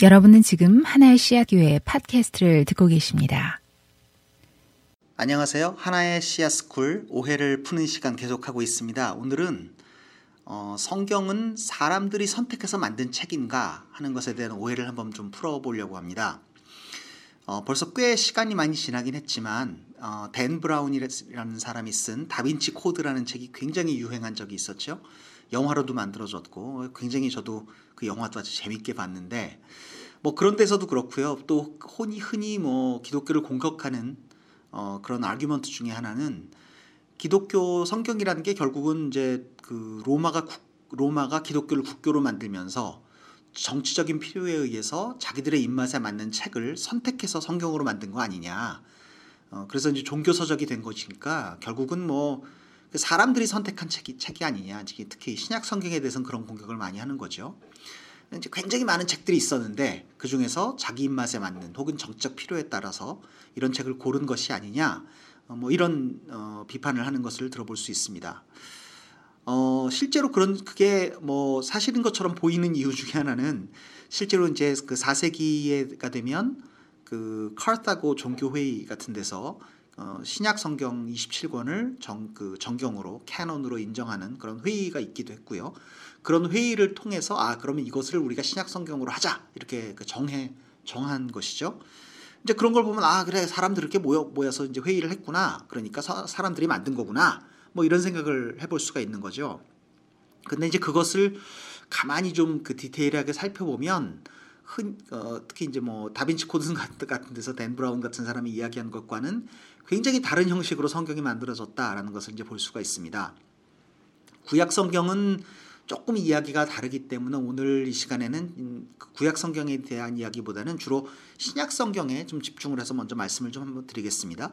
여러분은 지금 하나의 씨앗 교회 팟캐스트를 듣고 계십니다. 안녕하세요. 하나의 씨앗 스쿨 오해를 푸는 시간 계속하고 있습니다. 오늘은 어, 성경은 사람들이 선택해서 만든 책인가 하는 것에 대한 오해를 한번 좀 풀어보려고 합니다. 어, 벌써 꽤 시간이 많이 지나긴 했지만 어, 댄 브라운이라는 사람이 쓴 다빈치 코드라는 책이 굉장히 유행한 적이 있었죠. 영화로도 만들어졌고 굉장히 저도 그 영화도 아주 재밌게 봤는데 뭐 그런 데서도 그렇고요. 또 흔히 흔히 뭐 기독교를 공격하는 어 그런 아규먼트 중에 하나는 기독교 성경이라는 게 결국은 이제 그 로마가 국, 로마가 기독교를 국교로 만들면서 정치적인 필요에 의해서 자기들의 입맛에 맞는 책을 선택해서 성경으로 만든 거 아니냐. 어, 그래서 이제 종교 서적이 된 것이니까 결국은 뭐그 사람들이 선택한 책이 책이 아니냐. 특히 신약 성경에 대해서는 그런 공격을 많이 하는 거죠. 이제 굉장히 많은 책들이 있었는데 그 중에서 자기 입맛에 맞는 혹은 정적 필요에 따라서 이런 책을 고른 것이 아니냐 어, 뭐 이런 어, 비판을 하는 것을 들어볼 수 있습니다. 어, 실제로 그런 그게 뭐 사실인 것처럼 보이는 이유 중에 하나는 실제로 이제 그 4세기가 되면 그 카르타고 종교 회의 같은 데서 어, 신약 성경 27권을 정, 그 정경으로 캐논으로 인정하는 그런 회의가 있기도 했고요. 그런 회의를 통해서 아 그러면 이것을 우리가 신약 성경으로 하자 이렇게 그 정해 정한 것이죠. 이제 그런 걸 보면 아 그래 사람들 이렇게 모여 모여서 이제 회의를 했구나. 그러니까 사, 사람들이 만든 거구나. 뭐 이런 생각을 해볼 수가 있는 거죠. 근데 이제 그것을 가만히 좀 그 디테일하게 살펴보면 흔, 어, 특히 이제 뭐 다빈치 코드 같은 데서 댄 브라운 같은 사람이 이야기한 것과는 굉장히 다른 형식으로 성경이 만들어졌다라는 것을 이제 볼 수가 있습니다. 구약 성경은 조금 이야기가 다르기 때문에 오늘 이 시간에는 그 구약 성경에 대한 이야기보다는 주로 신약 성경에 좀 집중을 해서 먼저 말씀을 좀 한번 드리겠습니다.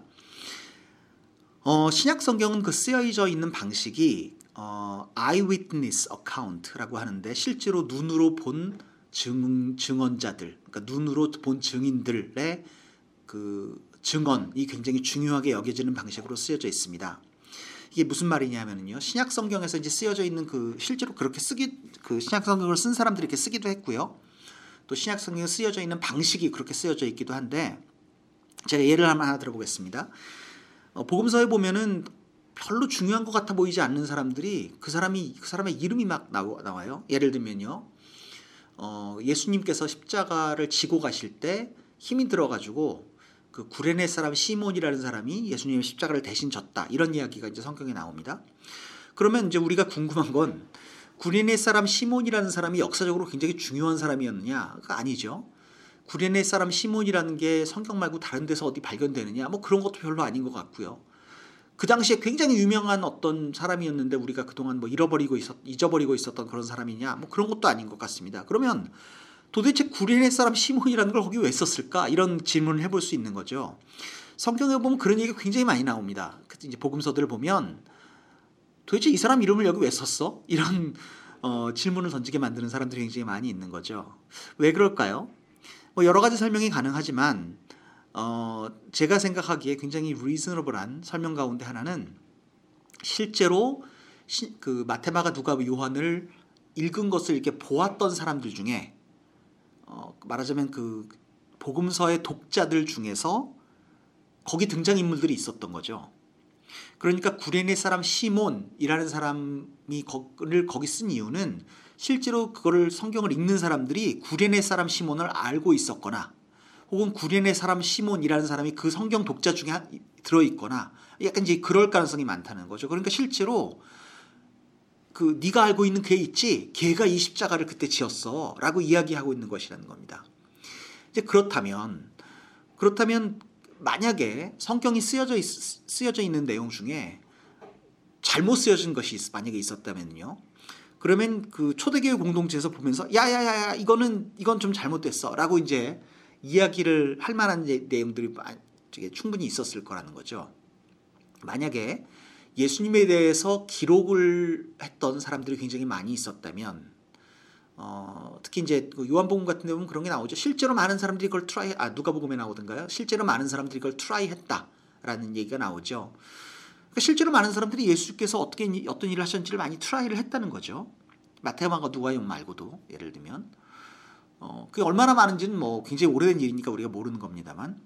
어, 신약 성경은 그 쓰여져 있는 방식이 어, eyewitness account라고 하는데 실제로 눈으로 본 증, 증언자들, 그러니까 눈으로 본 증인들의 그 증언이 굉장히 중요하게 여겨지는 방식으로 쓰여져 있습니다. 이게 무슨 말이냐면요. 신약 성경에서 이제 쓰여져 있는 그 실제로 그렇게 쓰기 그 신약 성경을 쓴 사람들이 이렇게 쓰기도 했고요. 또 신약 성경에 쓰여져 있는 방식이 그렇게 쓰여져 있기도 한데 제가 예를 하나 들어보겠습니다. 어, 복음서에 보면은 별로 중요한 것 같아 보이지 않는 사람들이 그 사람이 그 사람의 이름이 막 나와요. 예를 들면요. 어, 예수님께서 십자가를 지고 가실 때 힘이 들어가지고 그 구레네 사람 시몬이라는 사람이 예수님의 십자가를 대신 졌다. 이런 이야기가 이제 성경에 나옵니다. 그러면 이제 우리가 궁금한 건 구레네 사람 시몬이라는 사람이 역사적으로 굉장히 중요한 사람이었느냐? 그 아니죠. 구레네 사람 시몬이라는 게 성경 말고 다른 데서 어디 발견되느냐? 뭐 그런 것도 별로 아닌 것 같고요. 그 당시에 굉장히 유명한 어떤 사람이었는데 우리가 그동안 뭐 잃어버리고 있었, 잊어버리고 있었던 그런 사람이냐? 뭐 그런 것도 아닌 것 같습니다. 그러면 도대체 구레네 사람 시몬이라는 걸 거기 왜 썼을까? 이런 질문을 해볼 수 있는 거죠. 성경에 보면 그런 얘기가 굉장히 많이 나옵니다. 이제 복음서들을 보면 도대체 이 사람 이름을 여기 왜 썼어? 이런 어, 질문을 던지게 만드는 사람들이 굉장히 많이 있는 거죠. 왜 그럴까요? 뭐 여러 가지 설명이 가능하지만 어, 제가 생각하기에 굉장히 리즈너블한 설명 가운데 하나는 실제로 시, 그 마테마가 누가 요한을 읽은 것을 이렇게 보았던 사람들 중에 어, 말하자면 그 복음서의 독자들 중에서 거기 등장 인물들이 있었던 거죠. 그러니까 구레네 사람 시몬이라는 사람이 거를 거기 쓴 이유는 실제로 그거를 성경을 읽는 사람들이 구레네 사람 시몬을 알고 있었거나 혹은 구레네 사람 시몬이라는 사람이 그 성경 독자 중에 들어 있거나 약간 이제 그럴 가능성이 많다는 거죠. 그러니까 실제로 그 네가 알고 있는 걔 있지? 걔가 이 십자가를 그때 지었어라고 이야기하고 있는 것이라는 겁니다. 이제 그렇다면 그렇다면 만약에 성경이 쓰여져 있, 쓰여져 있는 내용 중에 잘못 쓰여진 것이 만약에 있었다면요. 그러면 그 초대교회 공동체에서 보면서 야야야야 이거는 이건 좀 잘못됐어라고 이제 이야기를 할 만한 내용들이 충분히 있었을 거라는 거죠. 만약에 예수님에 대해서 기록을 했던 사람들이 굉장히 많이 있었다면 어, 특히 이제 그 요한복음 같은 데 보면 그런 게 나오죠. 실제로 많은 사람들이 그걸 try 아 누가복음에 나오던가요? 실제로 많은 사람들이 그걸 try 했다라는 얘기가 나오죠. 그러니까 실제로 많은 사람들이 예수께서 어떻게 어떤 일을 하셨는지를 많이 try를 했다는 거죠. 마태 마가 누가 요한 말고도 예를 들면 어, 그게 얼마나 많은지는 뭐 굉장히 오래된 일이니까 우리가 모르는 겁니다만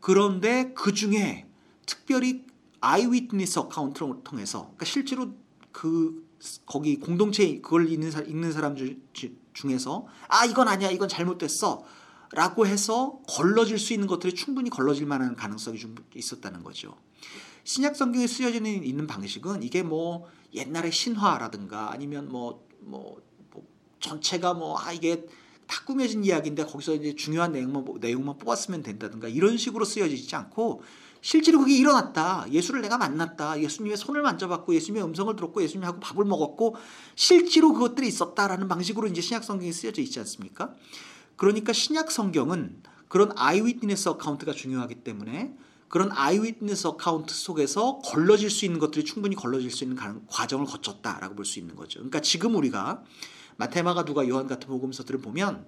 그런데 그 중에 특별히 아이위트니스 어카운트를 통해서 그러니까 실제로 그 거기 공동체 그걸 읽는, 사, 읽는 사람 주, 중에서 아 이건 아니야 이건 잘못됐어 라고 해서 걸러질 수 있는 것들이 충분히 걸러질 만한 가능성이 좀 있었다는 거죠. 신약 성경에 쓰여져 있는 방식은 이게 뭐 옛날의 신화라든가 아니면 뭐, 뭐, 뭐 전체가 뭐 아 이게 다 꾸며진 이야기인데 거기서 이제 중요한 내용만 내용만 뽑았으면 된다든가 이런 식으로 쓰여지지 않고 실제로 그게 일어났다. 예수를 내가 만났다. 예수님의 손을 만져봤고 예수님의 음성을 들었고 예수님하고 밥을 먹었고 실제로 그것들이 있었다라는 방식으로 이제 신약 성경에 쓰여져 있지 않습니까? 그러니까 신약 성경은 그런 eyewitness account가 중요하기 때문에 그런 eyewitness account 속에서 걸러질 수 있는 것들이 충분히 걸러질 수 있는 과정을 거쳤다라고 볼 수 있는 거죠. 그러니까 지금 우리가 마태 마가 누가 요한 같은 복음서들을 보면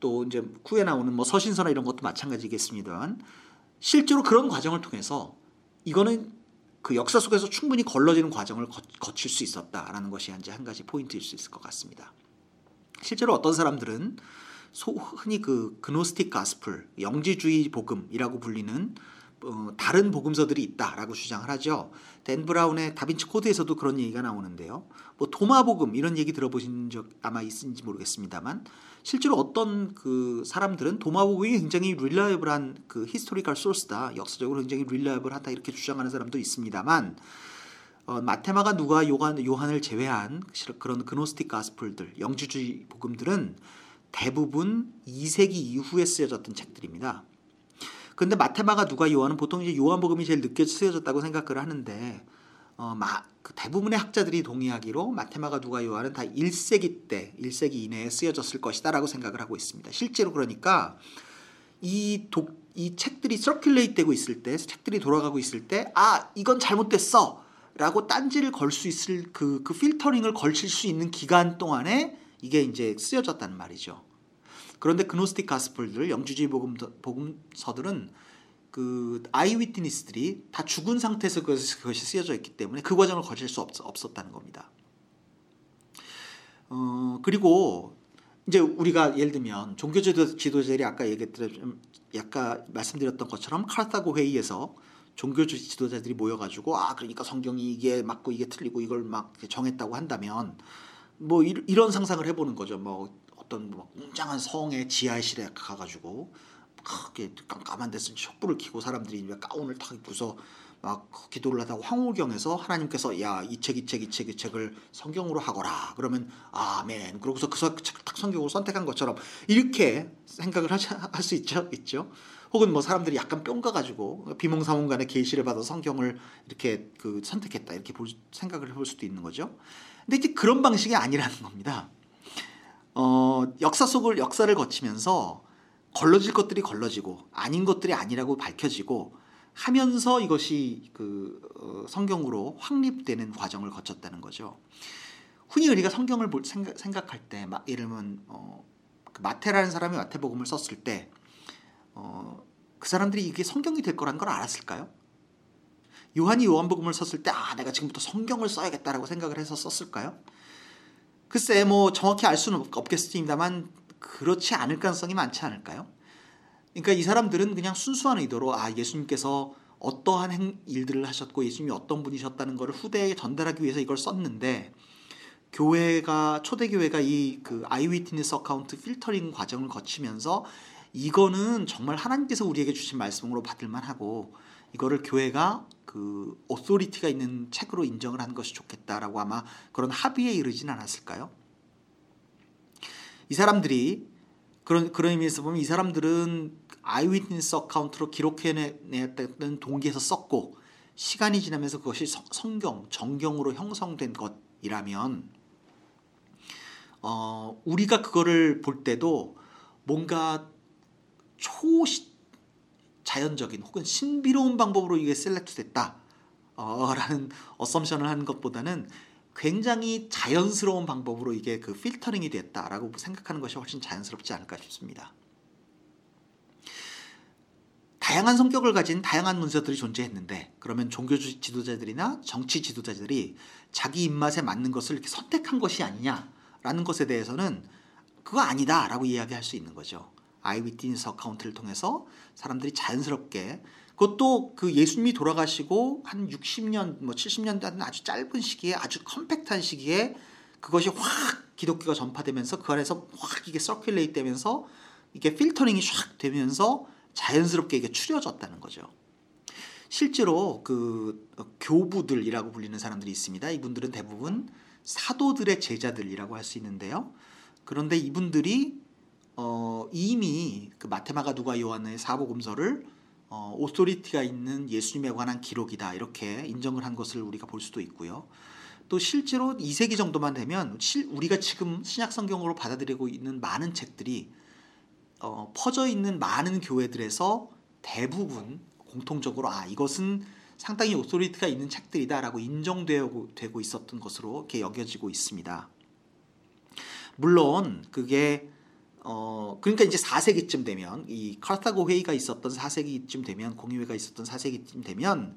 또 이제 후에 나오는 뭐 서신서나 이런 것도 마찬가지겠습니다만 실제로 그런 과정을 통해서 이거는 그 역사 속에서 충분히 걸러지는 과정을 거, 칠 수 있었다라는 것이 이제 한 가지 포인트일 수 있을 것 같습니다. 실제로 어떤 사람들은 소, 흔히 그 Gnostic Gospel, 영지주의 복음이라고 불리는 어, 다른 복음서들이 있다라고 주장을 하죠. 댄 브라운의 다빈치 코드에서도 그런 얘기가 나오는데요. 뭐 도마 복음 이런 얘기 들어보신 적 아마 있는지 모르겠습니다만 실제로 어떤 그 사람들은 도마 복음이 굉장히 reliable한 그 historical source다. 역사적으로 굉장히 reliable하다 이렇게 주장하는 사람도 있습니다만 어, 마태 마가 누가 요한, 요한을 제외한 그런 Gnostic Gospel들 영지주의 복음들은 대부분 2세기 이후에 쓰여졌던 책들입니다. 근데 마태 마가 누가 요한은 보통 이제 요한복음이 제일 늦게 쓰여졌다고 생각을 하는데 어, 마, 그 대부분의 학자들이 동의하기로 마테마가 누가 요한은 다 1세기 때, 1세기 이내에 쓰여졌을 것이다라고 생각을 하고 있습니다. 실제로 그러니까 이, 독, 이 책들이 서큘레이트 되고 있을 때, 책들이 돌아가고 있을 때, 아, 이건 잘못됐어! 라고 딴지를 걸 수 있을 그, 그 필터링을 걸칠 수 있는 기간 동안에 이게 이제 쓰여졌다는 말이죠. 그런데 그노스틱 가스플들 영주주의 복음, 복음서들은 그 아이 위트니스들이 다 죽은 상태에서 그것이, 쓰여져 있기 때문에 그 과정을 거칠 수 없, 없었다는 겁니다. 어, 그리고 이제 우리가 예를 들면 종교 지도자들이 아까 얘기했던 약간 말씀드렸던 것처럼 카르타고 회의에서 종교 지도자들이 모여가지고 아 그러니까 성경이 이게 맞고 이게 틀리고 이걸 막 정했다고 한다면 뭐 이, 런 상상을 해보는 거죠. 뭐 어떤 뭐 웅장한 성의 지하실에 가가지고 크게 깜깜한 데서 촛불을 켜고 사람들이 가운을 탁 입고서 막 기도를 하다가 황홀경에서 하나님께서 야 이 책 이 책 이 책 이 책을 성경으로 하거라. 그러면 아멘. 그러고서 그 책을 딱 성경으로 선택한 것처럼 이렇게 생각을 할 수 있죠? 있죠? 혹은 뭐 사람들이 약간 뿅가 가지고 비몽사몽간에 계시를 받아 성경을 이렇게 그 선택했다. 이렇게 볼 생각을 해볼 수도 있는 거죠? 근데 이제 그런 방식이 아니라는 겁니다 어, 역사 속을 역사를 거치면서 걸러질 것들이 걸러지고 아닌 것들이 아니라고 밝혀지고 하면서 이것이 그 어, 성경으로 확립되는 과정을 거쳤다는 거죠. 흔히 우리가 성경을 볼, 생각, 할때 예를 들면 어, 그 마태라는 사람이 마태복음을 썼을 때그 어, 그 사람들이 이게 성경이 될 거라는 걸 알았을까요? 요한이 요한복음을 썼을 때 아 내가 지금부터 성경을 써야겠다라고 생각을 해서 썼을까요? 글쎄 뭐 정확히 알 수는 없겠습니다만 그렇지 않을 가능성이 많지 않을까요? 그러니까 이 사람들은 그냥 순수한 의도로 아 예수님께서 어떠한 행, 일들을 하셨고 예수님이 어떤 분이셨다는 것을 후대에 전달하기 위해서 이걸 썼는데 교회가 초대 교회가 이 그 eyewitness account filtering 과정을 거치면서 이거는 정말 하나님께서 우리에게 주신 말씀으로 받을 만하고 이거를 교회가 그 authority가 있는 책으로 인정을 하는 것이 좋겠다라고 아마 그런 합의에 이르진 않았을까요? 이 사람들이 그런 그런 의미에서 보면 이 사람들은 eyewitness account로 기록해냈던 동기에서 썼고 시간이 지나면서 그것이 성경 정경으로 형성된 것이라면 어, 우리가 그거를 볼 때도 뭔가 초 자연적인 혹은 신비로운 방법으로 이게 select 됐다. 어, 라는 assumption을 하는 것보다는 굉장히 자연스러운 방법으로 이게 그 filtering이 됐다라고 생각하는 것이 훨씬 자연스럽지 않을까 싶습니다. 다양한 성격을 가진 다양한 문서들이 존재했는데 그러면 종교 지도자들이나 정치 지도자들이 자기 입맛에 맞는 것을 이렇게 선택한 것이 아니냐라는 것에 대해서는 그거 아니다라고 이야기할 수 있는 거죠. eyewitness account를 통해서 사람들이 자연스럽게 그것도 그 예수님이 돌아가시고 한 60년 뭐 70년 되는 아주 짧은 시기에 아주 컴팩트한 시기에 그것이 확 기독교가 전파되면서 그 안에서 확 이게 서큘레이트 되면서 이게 필터링이 샥 되면서 자연스럽게 이게 추려졌다는 거죠. 실제로 그 교부들이라고 불리는 사람들이 있습니다. 이분들은 대부분 사도들의 제자들이라고 할 수 있는데요. 그런데 이분들이 어, 이미 그 마태 마가 누가 요한의 사복음서를 어, authority가 있는 예수님에 관한 기록이다 이렇게 인정을 한 것을 우리가 볼 수도 있고요. 또 실제로 2세기 정도만 되면 실, 우리가 지금 신약 성경으로 받아들이고 있는 많은 책들이 어, 퍼져 있는 많은 교회들에서 대부분 공통적으로 아 이것은 상당히 authority가 있는 책들이다라고 인정되고 되고 있었던 것으로 이렇게 여겨지고 있습니다. 물론 그게 어 그러니까 이제 4세기쯤 되면 이 카르타고 회의가 있었던 4세기쯤 되면 공의회가 있었던 4세기쯤 되면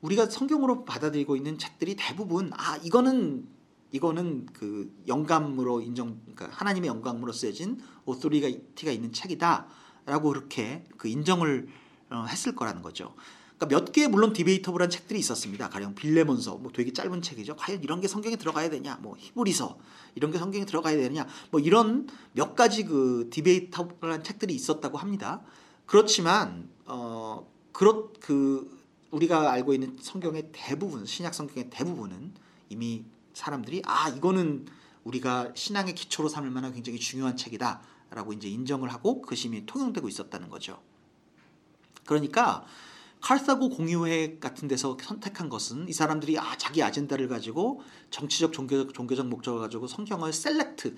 우리가 성경으로 받아들이고 있는 책들이 대부분 아 이거는 이거는 그 영감으로 인정 그러니까 하나님의 영감으로 쓰여진 authority가 있는 책이다라고 그렇게 그 인정을 어, 했을 거라는 거죠. 그러니까 몇 개의 물론 debatable한 책들이 있었습니다. 가령 빌레몬서 뭐 되게 짧은 책이죠. 과연 이런 게 성경에 들어가야 되냐? 뭐 히브리서 이런 게 성경에 들어가야 되느냐? 뭐 이런 몇 가지 그 디베이터블한 책들이 있었다고 합니다. 그렇지만 어 그렇 그 우리가 알고 있는 성경의 대부분 신약 성경의 대부분은 이미 사람들이 아 이거는 우리가 신앙의 기초로 삼을 만한 굉장히 중요한 책이다라고 이제 인정을 하고 그 심이 통용되고 있었다는 거죠. 그러니까 칼사고 공유회 같은 데서 선택한 것은 이 사람들이 아 자기 아젠다를 가지고 정치적 종교적 종교적 목적을 가지고 성경을 셀렉트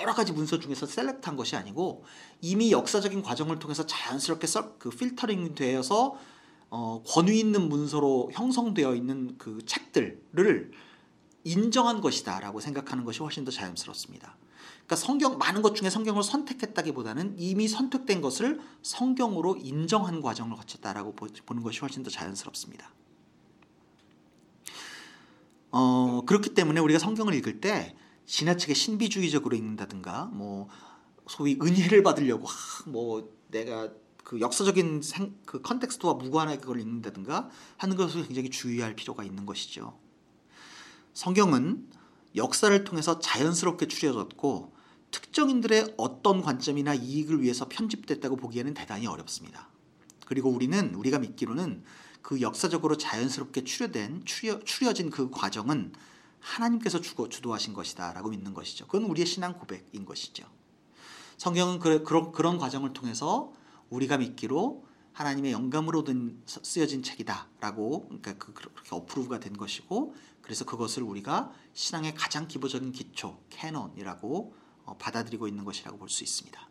여러 가지 문서 중에서 셀렉트한 것이 아니고 이미 역사적인 과정을 통해서 자연스럽게 그 필터링 되어서 어, 권위 있는 문서로 형성되어 있는 그 책들을 인정한 것이다라고 생각하는 것이 훨씬 더 자연스럽습니다. 그러니까 성경 많은 것 중에 성경을 선택했다기보다는 이미 선택된 것을 성경으로 인정한 과정을 거쳤다라고 보는 것이 훨씬 더 자연스럽습니다. 어, 그렇기 때문에 우리가 성경을 읽을 때 지나치게 신비주의적으로 읽는다든가 뭐 소위 은혜를 받으려고 하, 뭐 내가 그 역사적인 생, 그 컨텍스트와 무관하게 그걸 읽는다든가 하는 것을 굉장히 주의할 필요가 있는 것이죠. 성경은 역사를 통해서 자연스럽게 추려졌고 특정인들의 어떤 관점이나 이익을 위해서 편집됐다고 보기에는 대단히 어렵습니다. 그리고 우리는 우리가 믿기로는 그 역사적으로 자연스럽게 추려된 추려, 추려진 그 과정은 하나님께서 주고 주도하신 것이다라고 믿는 것이죠. 그건 우리의 신앙 고백인 것이죠. 성경은 그, 그런 그런 과정을 통해서 우리가 믿기로 하나님의 영감으로 든 쓰여진 책이다라고 그러니까 그, 그렇게 approve가 된 것이고 그래서 그것을 우리가 신앙의 가장 기본적인 기초 canon이라고 어, 받아들이고 있는 것이라고 볼 수 있습니다.